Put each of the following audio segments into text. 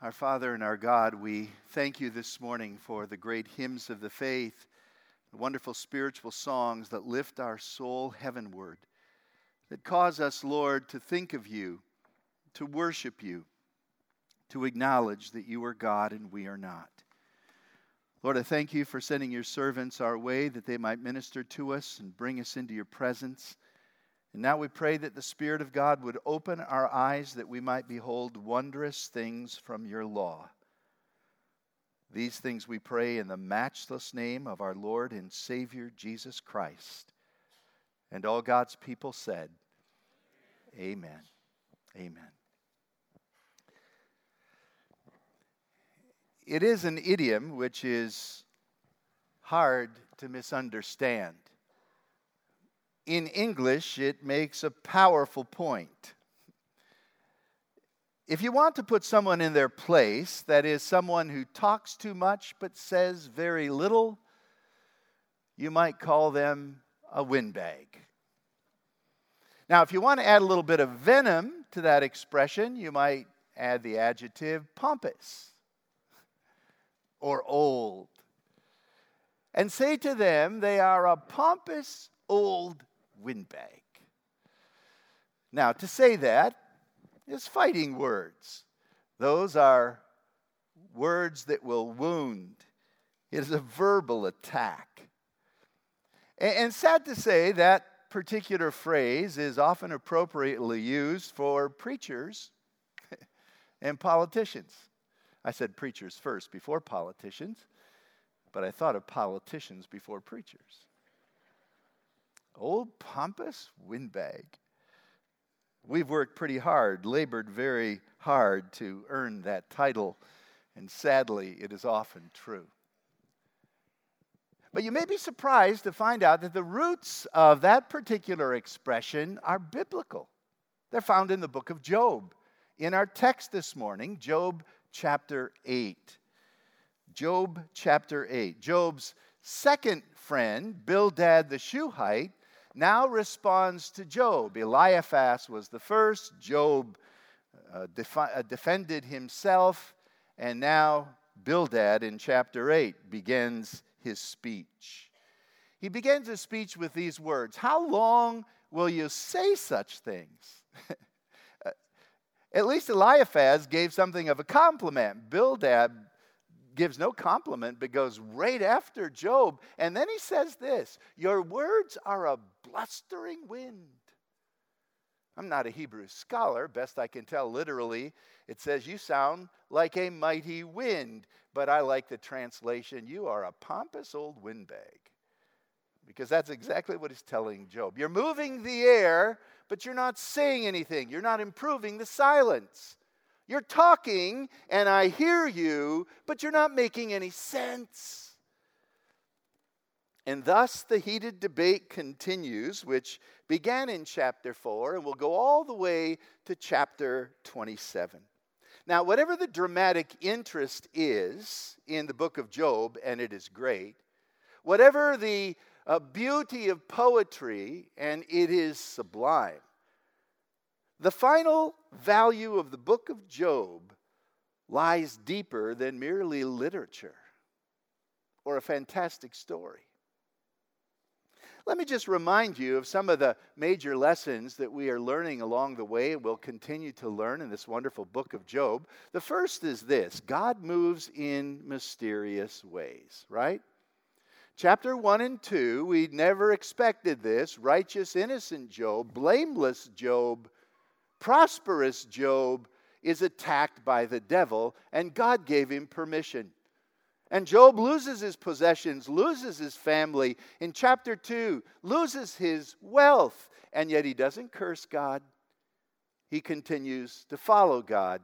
Our Father and our God, we thank you this morning for the great hymns of the faith, the wonderful spiritual songs that lift our soul heavenward, that cause us, Lord, to think of you, to worship you, to acknowledge that you are God and we are not. Lord, I thank you for sending your servants our way that they might minister to us and bring us into your presence. And now we pray that the Spirit of God would open our eyes that we might behold wondrous things from your law. These things we pray in the matchless name of our Lord and Savior Jesus Christ. And all God's people said, Amen. Amen. It is an idiom which is hard to misunderstand in English, it makes a powerful point. If you want to put someone in their place, that is, someone who talks too much but says very little, you might call them a windbag. Now, if you want to add a little bit of venom to that expression, you might add the adjective pompous or old. And say to them, they are a pompous old windbag. Now, to say that is fighting words. Those are words that will wound. It is a verbal attack. And, sad to say, that particular phrase is often appropriately used for preachers and politicians. I said preachers first before politicians, but I thought of politicians before preachers. Old pompous windbag. We've worked pretty hard, labored very hard to earn that title, and sadly, it is often true. But you may be surprised to find out that the roots of that particular expression are biblical. They're found in the book of Job. In our text this morning, Job chapter 8. Job chapter 8. Job's second friend, Bildad the Shuhite, now responds to Job. Eliphaz was the first, Job uh, defi- uh, defended himself, and now Bildad in chapter 8 begins his speech. He begins his speech with these words How long will you say such things? At least Eliphaz gave something of a compliment. Bildad gives no compliment, but goes right after Job. And then he says this Your words are a blustering wind. I'm not a Hebrew scholar, best I can tell literally. It says, You sound like a mighty wind, but I like the translation, You are a pompous old windbag. Because that's exactly what he's telling Job. You're moving the air, but you're not saying anything. You're not improving the silence. You're talking and I hear you, but you're not making any sense. And thus the heated debate continues, which began in chapter 4 and will go all the way to chapter 27. Now, whatever the dramatic interest is in the book of Job, and it is great, whatever the uh, beauty of poetry, and it is sublime, the final value of the book of Job lies deeper than merely literature or a fantastic story. Let me just remind you of some of the major lessons that we are learning along the way and will continue to learn in this wonderful book of Job. The first is this God moves in mysterious ways, right? Chapter 1 and 2, we never expected this. Righteous, innocent Job, blameless Job prosperous Job is attacked by the devil, and God gave him permission. And Job loses his possessions, loses his family. In chapter 2, loses his wealth, and yet he doesn't curse God. He continues to follow God,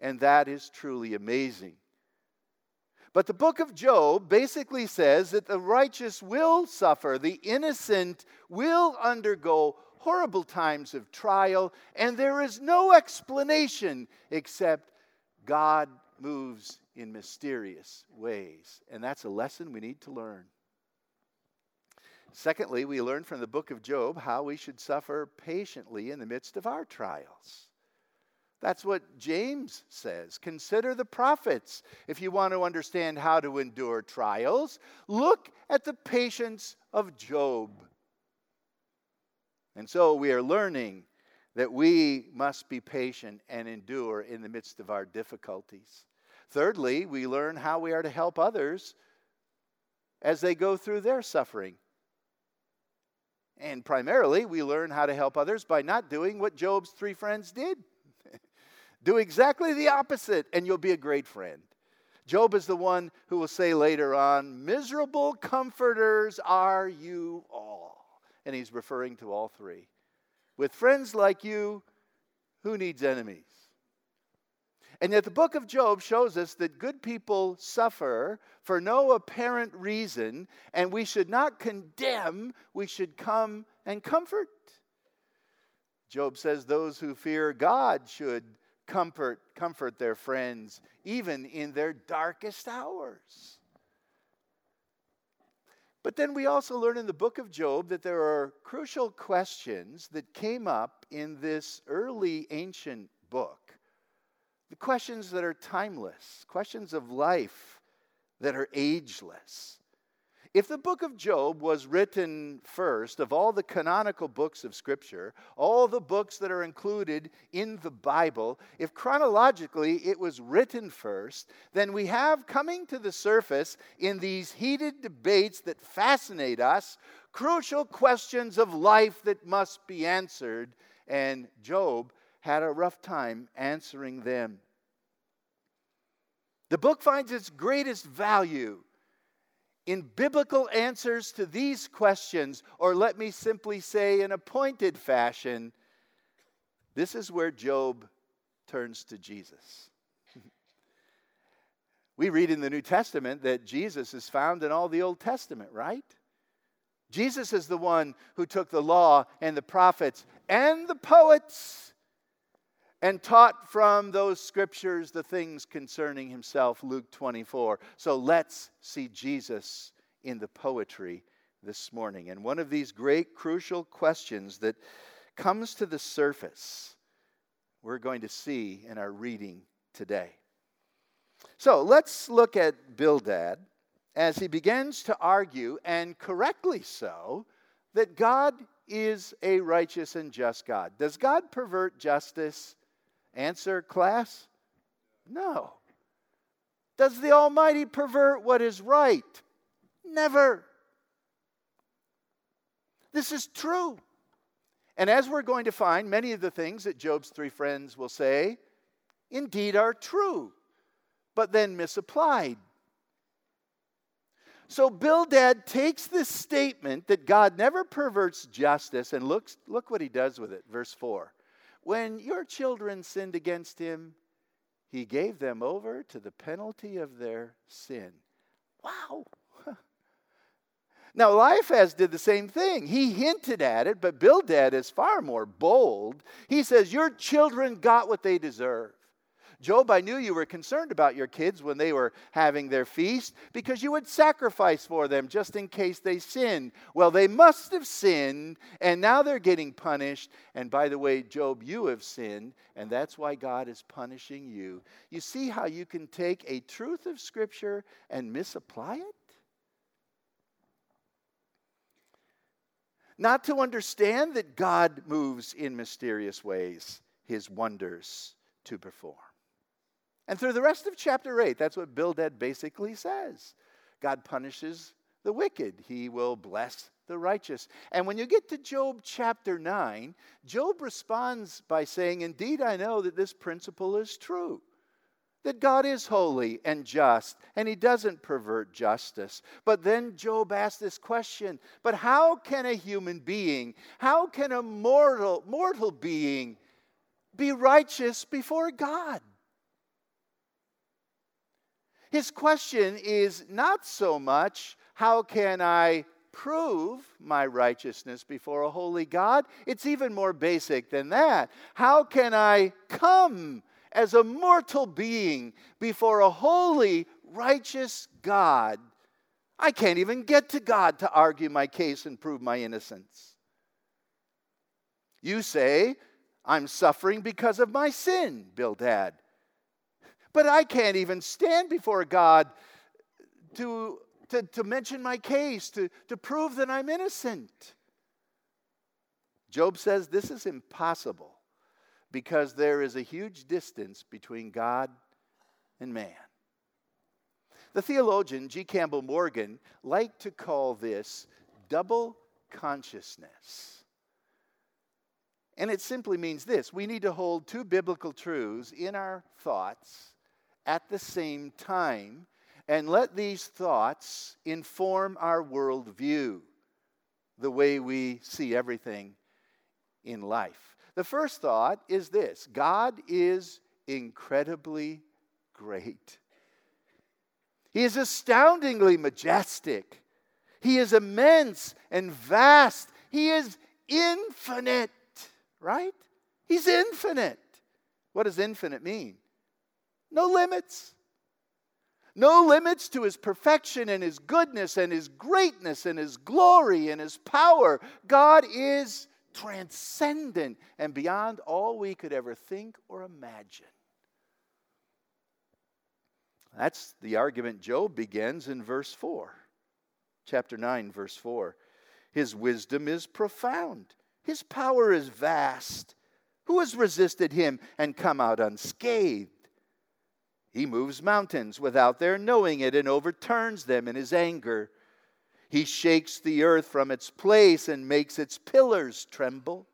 and that is truly amazing. But the book of Job basically says that the righteous will suffer, the innocent will undergo horrible times of trial, and there is no explanation except God moves in mysterious ways. And that's a lesson we need to learn. Secondly, we learn from the book of Job how we should suffer patiently in the midst of our trials. That's what James says. Consider the prophets if you want to understand how to endure trials. Look at the patience of Job. And so we are learning that we must be patient and endure in the midst of our difficulties. Thirdly, we learn how we are to help others as they go through their suffering. And primarily, we learn how to help others by not doing what Job's three friends did. Do exactly the opposite, and you'll be a great friend. Job is the one who will say later on, Miserable comforters are you all. And he's referring to all three. With friends like you, who needs enemies? And yet, the book of Job shows us that good people suffer for no apparent reason, and we should not condemn, we should come and comfort. Job says those who fear God should comfort, comfort their friends, even in their darkest hours. But then we also learn in the book of Job that there are crucial questions that came up in this early ancient book. The questions that are timeless, questions of life that are ageless. If the book of Job was written first of all the canonical books of Scripture, all the books that are included in the Bible, if chronologically it was written first, then we have coming to the surface in these heated debates that fascinate us crucial questions of life that must be answered, and Job had a rough time answering them. The book finds its greatest value in biblical answers to these questions, or let me simply say in a pointed fashion, this is where Job turns to Jesus. we read in the New Testament that Jesus is found in all the Old Testament, right? Jesus is the one who took the law and the prophets and the poets and taught from those scriptures the things concerning himself, Luke 24. So let's see Jesus in the poetry this morning. And one of these great crucial questions that comes to the surface, we're going to see in our reading today. So let's look at Bildad as he begins to argue, and correctly so, that God is a righteous and just God. Does God pervert justice? Answer, class? No. Does the Almighty pervert what is right? Never. This is true. And as we're going to find, many of the things that Job's three friends will say indeed are true, but then misapplied. So Bildad takes this statement that God never perverts justice and looks, look what he does with it. Verse 4. When your children sinned against him, he gave them over to the penalty of their sin. Wow. Now, Eliphaz did the same thing. He hinted at it, but Bildad is far more bold. He says, Your children got what they deserve. Job, I knew you were concerned about your kids when they were having their feast because you would sacrifice for them just in case they sinned. Well, they must have sinned, and now they're getting punished. And by the way, Job, you have sinned, and that's why God is punishing you. You see how you can take a truth of Scripture and misapply it? Not to understand that God moves in mysterious ways, his wonders to perform. And through the rest of chapter 8, that's what Bildad basically says. God punishes the wicked, he will bless the righteous. And when you get to Job chapter 9, Job responds by saying, Indeed, I know that this principle is true. That God is holy and just, and he doesn't pervert justice. But then Job asks this question But how can a human being, how can a mortal, mortal being be righteous before God? His question is not so much, how can I prove my righteousness before a holy God? It's even more basic than that. How can I come as a mortal being before a holy, righteous God? I can't even get to God to argue my case and prove my innocence. You say, I'm suffering because of my sin, Bildad. But I can't even stand before God to, to, to mention my case, to, to prove that I'm innocent. Job says this is impossible because there is a huge distance between God and man. The theologian G. Campbell Morgan liked to call this double consciousness. And it simply means this we need to hold two biblical truths in our thoughts at the same time and let these thoughts inform our worldview, the way we see everything in life. The first thought is this God is incredibly great. He is astoundingly majestic. He is immense and vast. He is infinite, right? He's infinite. What does infinite mean? No limits. No limits to his perfection and his goodness and his greatness and his glory and his power. God is transcendent and beyond all we could ever think or imagine. That's the argument Job begins in verse 4. Chapter 9, verse 4. His wisdom is profound, his power is vast. Who has resisted him and come out unscathed? He moves mountains without their knowing it and overturns them in his anger. He shakes the earth from its place and makes its pillars tremble.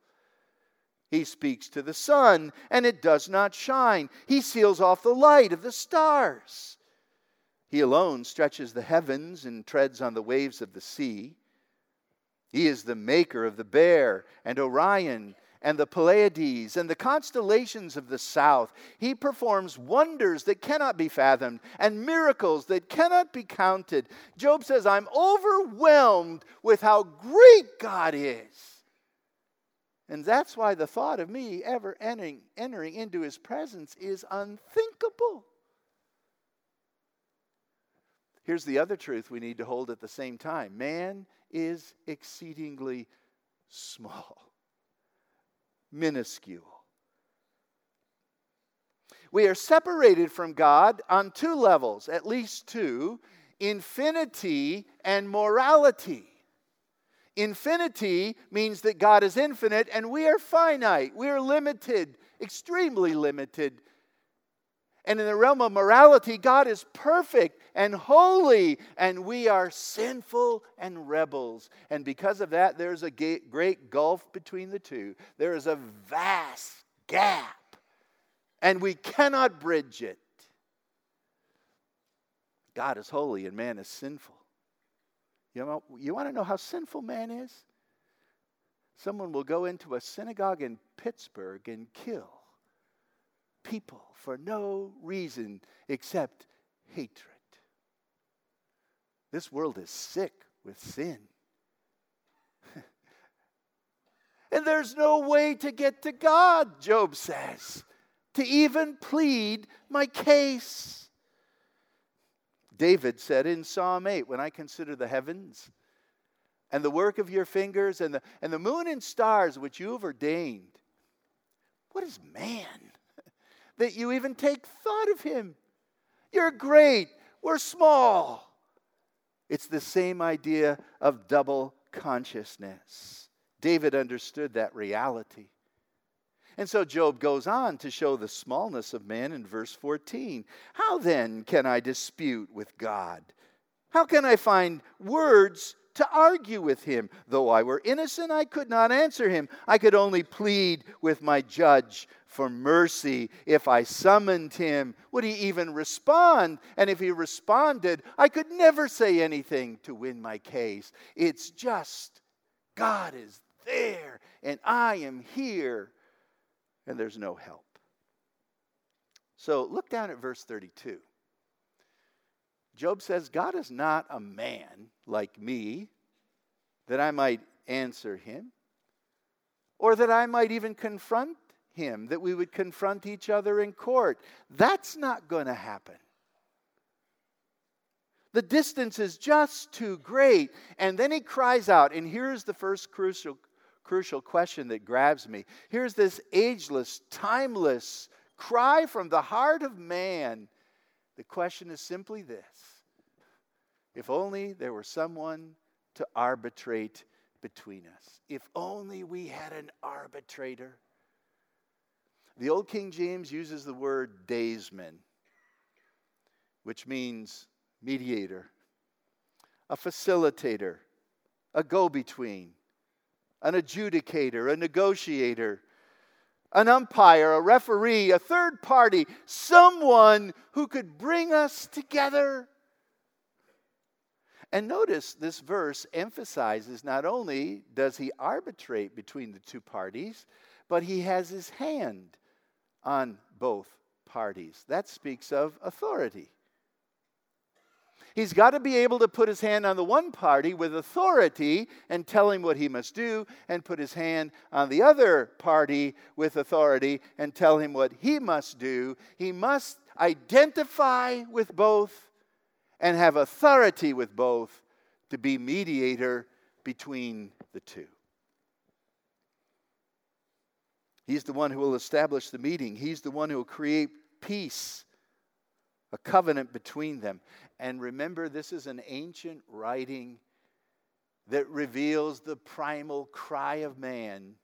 He speaks to the sun, and it does not shine. He seals off the light of the stars. He alone stretches the heavens and treads on the waves of the sea. He is the maker of the bear and Orion and the Pleiades and the constellations of the south. He performs wonders that cannot be fathomed and miracles that cannot be counted. Job says, I'm overwhelmed with how great God is. And that's why the thought of me ever entering, entering into his presence is unthinkable. Here's the other truth we need to hold at the same time man is exceedingly small, minuscule. We are separated from God on two levels, at least two infinity and morality. Infinity means that God is infinite and we are finite. We are limited, extremely limited. And in the realm of morality, God is perfect and holy, and we are sinful and rebels. And because of that, there's a great gulf between the two. There is a vast gap, and we cannot bridge it. God is holy and man is sinful. You, know, you want to know how sinful man is? Someone will go into a synagogue in Pittsburgh and kill people for no reason except hatred. This world is sick with sin. and there's no way to get to God, Job says, to even plead my case. David said in Psalm 8, When I consider the heavens and the work of your fingers and the, and the moon and stars which you have ordained, what is man that you even take thought of him? You're great, we're small. It's the same idea of double consciousness. David understood that reality. And so Job goes on to show the smallness of man in verse 14. How then can I dispute with God? How can I find words to argue with him? Though I were innocent, I could not answer him. I could only plead with my judge for mercy. If I summoned him, would he even respond? And if he responded, I could never say anything to win my case. It's just God is there and I am here and there's no help. So look down at verse 32. Job says, God is not a man like me that I might answer him, or that I might even confront him, that we would confront each other in court. That's not going to happen. The distance is just too great. And then he cries out, and here's the first crucial crucial question that grabs me. Here's this ageless, timeless cry from the heart of man. The question is simply this if only there were someone to arbitrate between us. If only we had an arbitrator. The Old King James uses the word daysman, which means mediator, a facilitator, a go between, an adjudicator, a negotiator, an umpire, a referee, a third party, someone who could bring us together. And notice this verse emphasizes not only does he arbitrate between the two parties, but he has his hand on both parties. That speaks of authority. He's got to be able to put his hand on the one party with authority and tell him what he must do, and put his hand on the other party with authority and tell him what he must do. He must identify with both and have authority with both to be mediator between the two. He's the one who will establish the meeting. He's the one who will create peace, a covenant between them. And remember, this is an ancient writing that reveals the primal cry of man.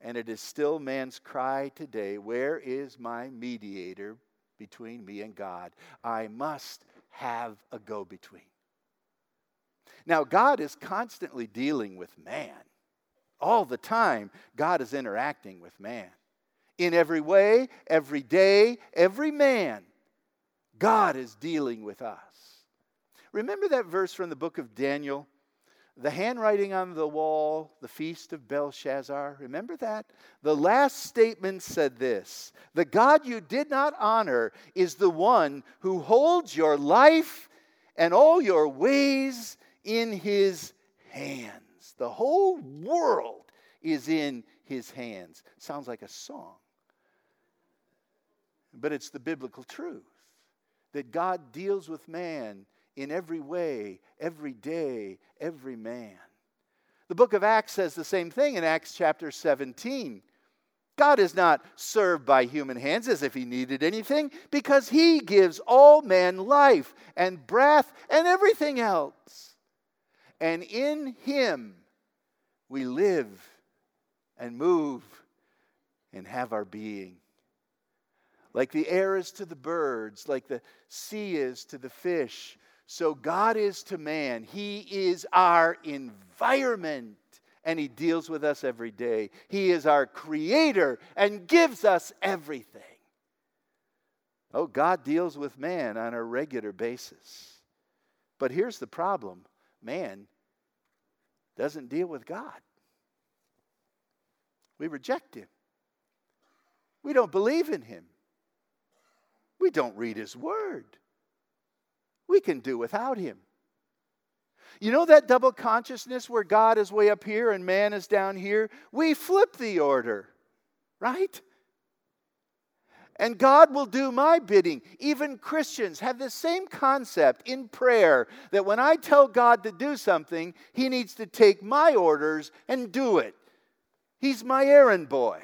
And it is still man's cry today Where is my mediator between me and God? I must have a go between. Now, God is constantly dealing with man. All the time, God is interacting with man. In every way, every day, every man, God is dealing with us. Remember that verse from the book of Daniel? The handwriting on the wall, the feast of Belshazzar. Remember that? The last statement said this The God you did not honor is the one who holds your life and all your ways in his hands. The whole world is in his hands. Sounds like a song. But it's the biblical truth that God deals with man in every way, every day, every man. The book of Acts says the same thing in Acts chapter 17. God is not served by human hands as if he needed anything because he gives all men life and breath and everything else. And in him we live and move and have our being. Like the air is to the birds, like the sea is to the fish, so God is to man. He is our environment and He deals with us every day. He is our creator and gives us everything. Oh, God deals with man on a regular basis. But here's the problem man doesn't deal with God. We reject Him, we don't believe in Him, we don't read His Word we can do without him. You know that double consciousness where God is way up here and man is down here? We flip the order, right? And God will do my bidding. Even Christians have the same concept in prayer that when I tell God to do something, He needs to take my orders and do it. He's my errand boy.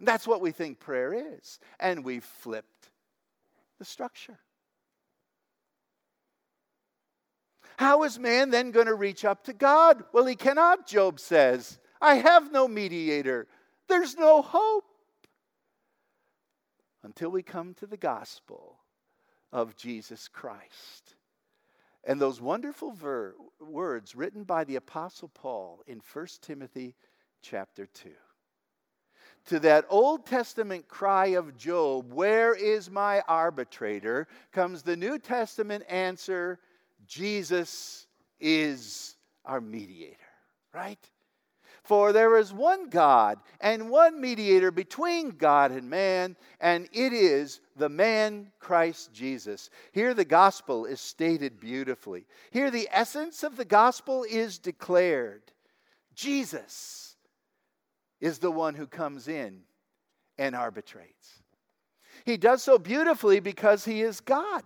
That's what we think prayer is. And we flipped the structure. How is man then going to reach up to God? Well, he cannot, Job says. I have no mediator. There's no hope. Until we come to the gospel of Jesus Christ. And those wonderful ver- words written by the Apostle Paul in 1 Timothy chapter 2. To that Old Testament cry of Job, Where is my arbitrator? comes the New Testament answer Jesus is our mediator, right? For there is one God and one mediator between God and man, and it is the man Christ Jesus. Here the gospel is stated beautifully. Here the essence of the gospel is declared. Jesus is the one who comes in and arbitrates. He does so beautifully because he is God,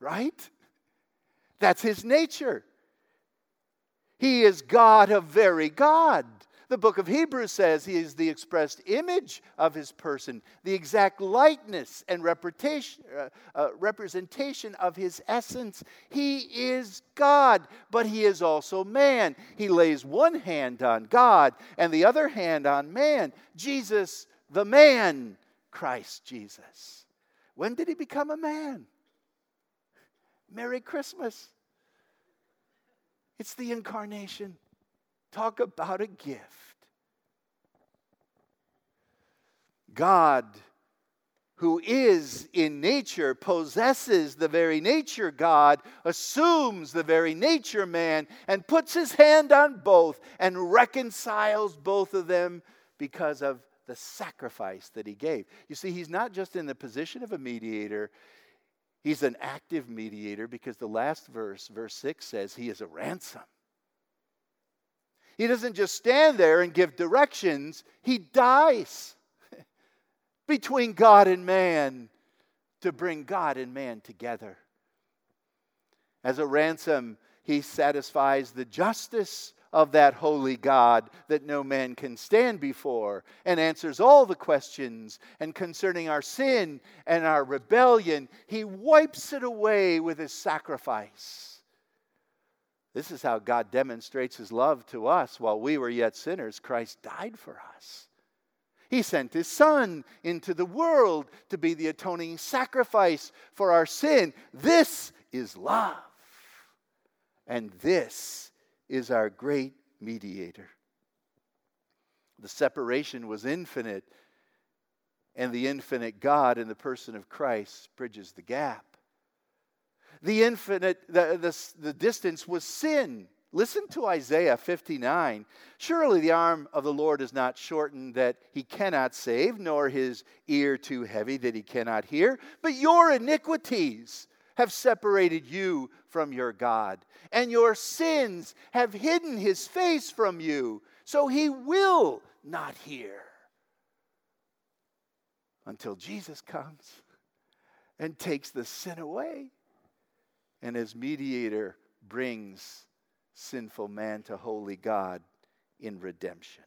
right? That's his nature. He is God of very God, The book of Hebrews says he is the expressed image of his person, the exact likeness and representation, uh, uh, representation of his essence. He is God, but he is also man. He lays one hand on God and the other hand on man. Jesus, the man, Christ Jesus. When did he become a man? Merry Christmas. It's the incarnation. Talk about a gift. God, who is in nature, possesses the very nature God, assumes the very nature man, and puts his hand on both and reconciles both of them because of the sacrifice that he gave. You see, he's not just in the position of a mediator, he's an active mediator because the last verse, verse 6, says he is a ransom. He doesn't just stand there and give directions, he dies between God and man to bring God and man together. As a ransom, he satisfies the justice of that holy God that no man can stand before and answers all the questions. And concerning our sin and our rebellion, he wipes it away with his sacrifice. This is how God demonstrates his love to us. While we were yet sinners, Christ died for us. He sent his Son into the world to be the atoning sacrifice for our sin. This is love. And this is our great mediator. The separation was infinite, and the infinite God in the person of Christ bridges the gap. The infinite, the, the, the distance was sin. Listen to Isaiah 59. Surely the arm of the Lord is not shortened that he cannot save, nor his ear too heavy that he cannot hear. But your iniquities have separated you from your God, and your sins have hidden his face from you, so he will not hear. Until Jesus comes and takes the sin away and as mediator brings sinful man to holy God in redemption.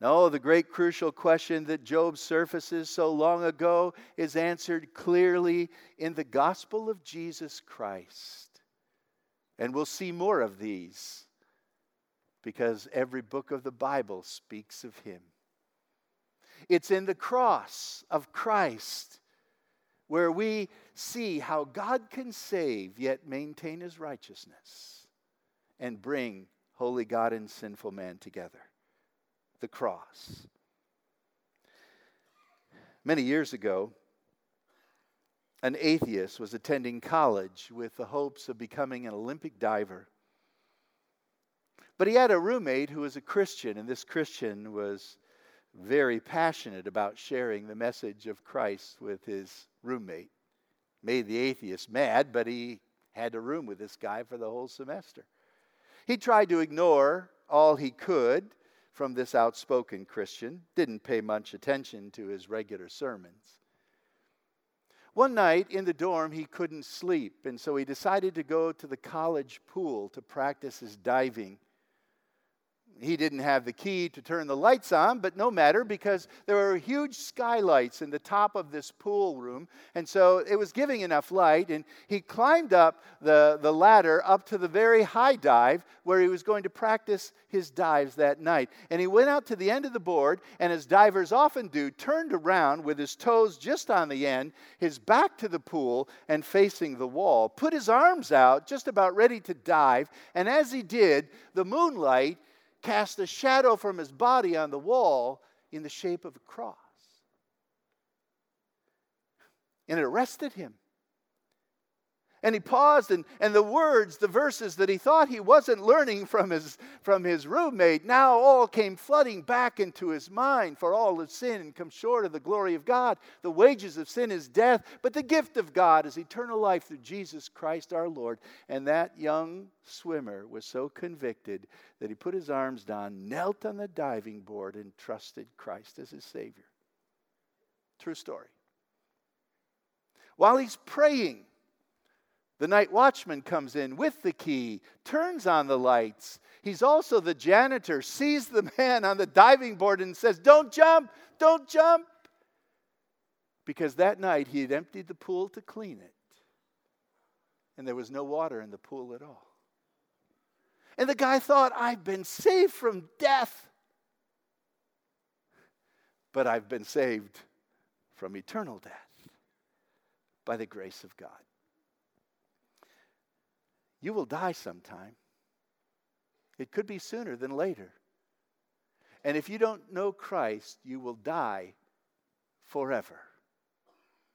No, the great crucial question that Job surfaces so long ago is answered clearly in the gospel of Jesus Christ. And we'll see more of these because every book of the Bible speaks of him. It's in the cross of Christ where we see how God can save yet maintain his righteousness and bring holy God and sinful man together. The cross. Many years ago, an atheist was attending college with the hopes of becoming an Olympic diver. But he had a roommate who was a Christian, and this Christian was very passionate about sharing the message of Christ with his roommate. Made the atheist mad, but he had to room with this guy for the whole semester. He tried to ignore all he could from this outspoken Christian, didn't pay much attention to his regular sermons. One night in the dorm, he couldn't sleep, and so he decided to go to the college pool to practice his diving he didn't have the key to turn the lights on, but no matter because there were huge skylights in the top of this pool room. And so it was giving enough light. And he climbed up the, the ladder up to the very high dive where he was going to practice his dives that night. And he went out to the end of the board, and as divers often do, turned around with his toes just on the end, his back to the pool, and facing the wall, put his arms out, just about ready to dive. And as he did, the moonlight cast a shadow from his body on the wall in the shape of a cross. And it arrested him. And he paused, and, and the words, the verses that he thought he wasn't learning from his, from his roommate, now all came flooding back into his mind. For all have sinned and come short of the glory of God. The wages of sin is death, but the gift of God is eternal life through Jesus Christ our Lord. And that young swimmer was so convicted that he put his arms down, knelt on the diving board, and trusted Christ as his Savior. True story. While he's praying, The night watchman comes in with the key, turns on the lights. He's also the janitor, sees the man on the diving board and says, Don't jump, don't jump. Because that night he had emptied the pool to clean it, and there was no water in the pool at all. And the guy thought, I've been saved from death, but I've been saved from eternal death by the grace of God. You will die sometime. It could be sooner than later. And if you don't know Christ, you will die forever.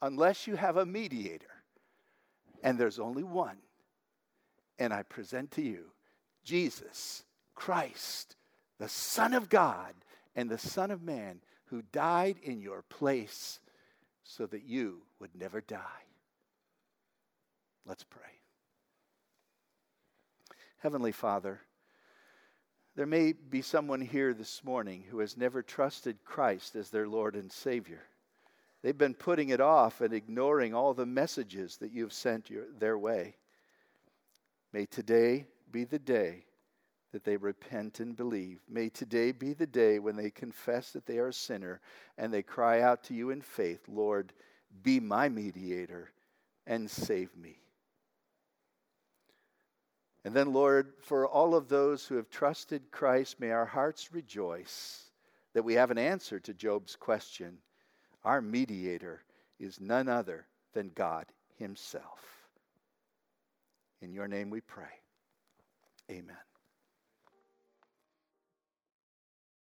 Unless you have a mediator. And there's only one. And I present to you Jesus Christ, the Son of God and the Son of Man, who died in your place so that you would never die. Let's pray. Heavenly Father, there may be someone here this morning who has never trusted Christ as their Lord and Savior. They've been putting it off and ignoring all the messages that you've sent your, their way. May today be the day that they repent and believe. May today be the day when they confess that they are a sinner and they cry out to you in faith, Lord, be my mediator and save me. And then, Lord, for all of those who have trusted Christ, may our hearts rejoice that we have an answer to Job's question. Our mediator is none other than God Himself. In your name we pray. Amen.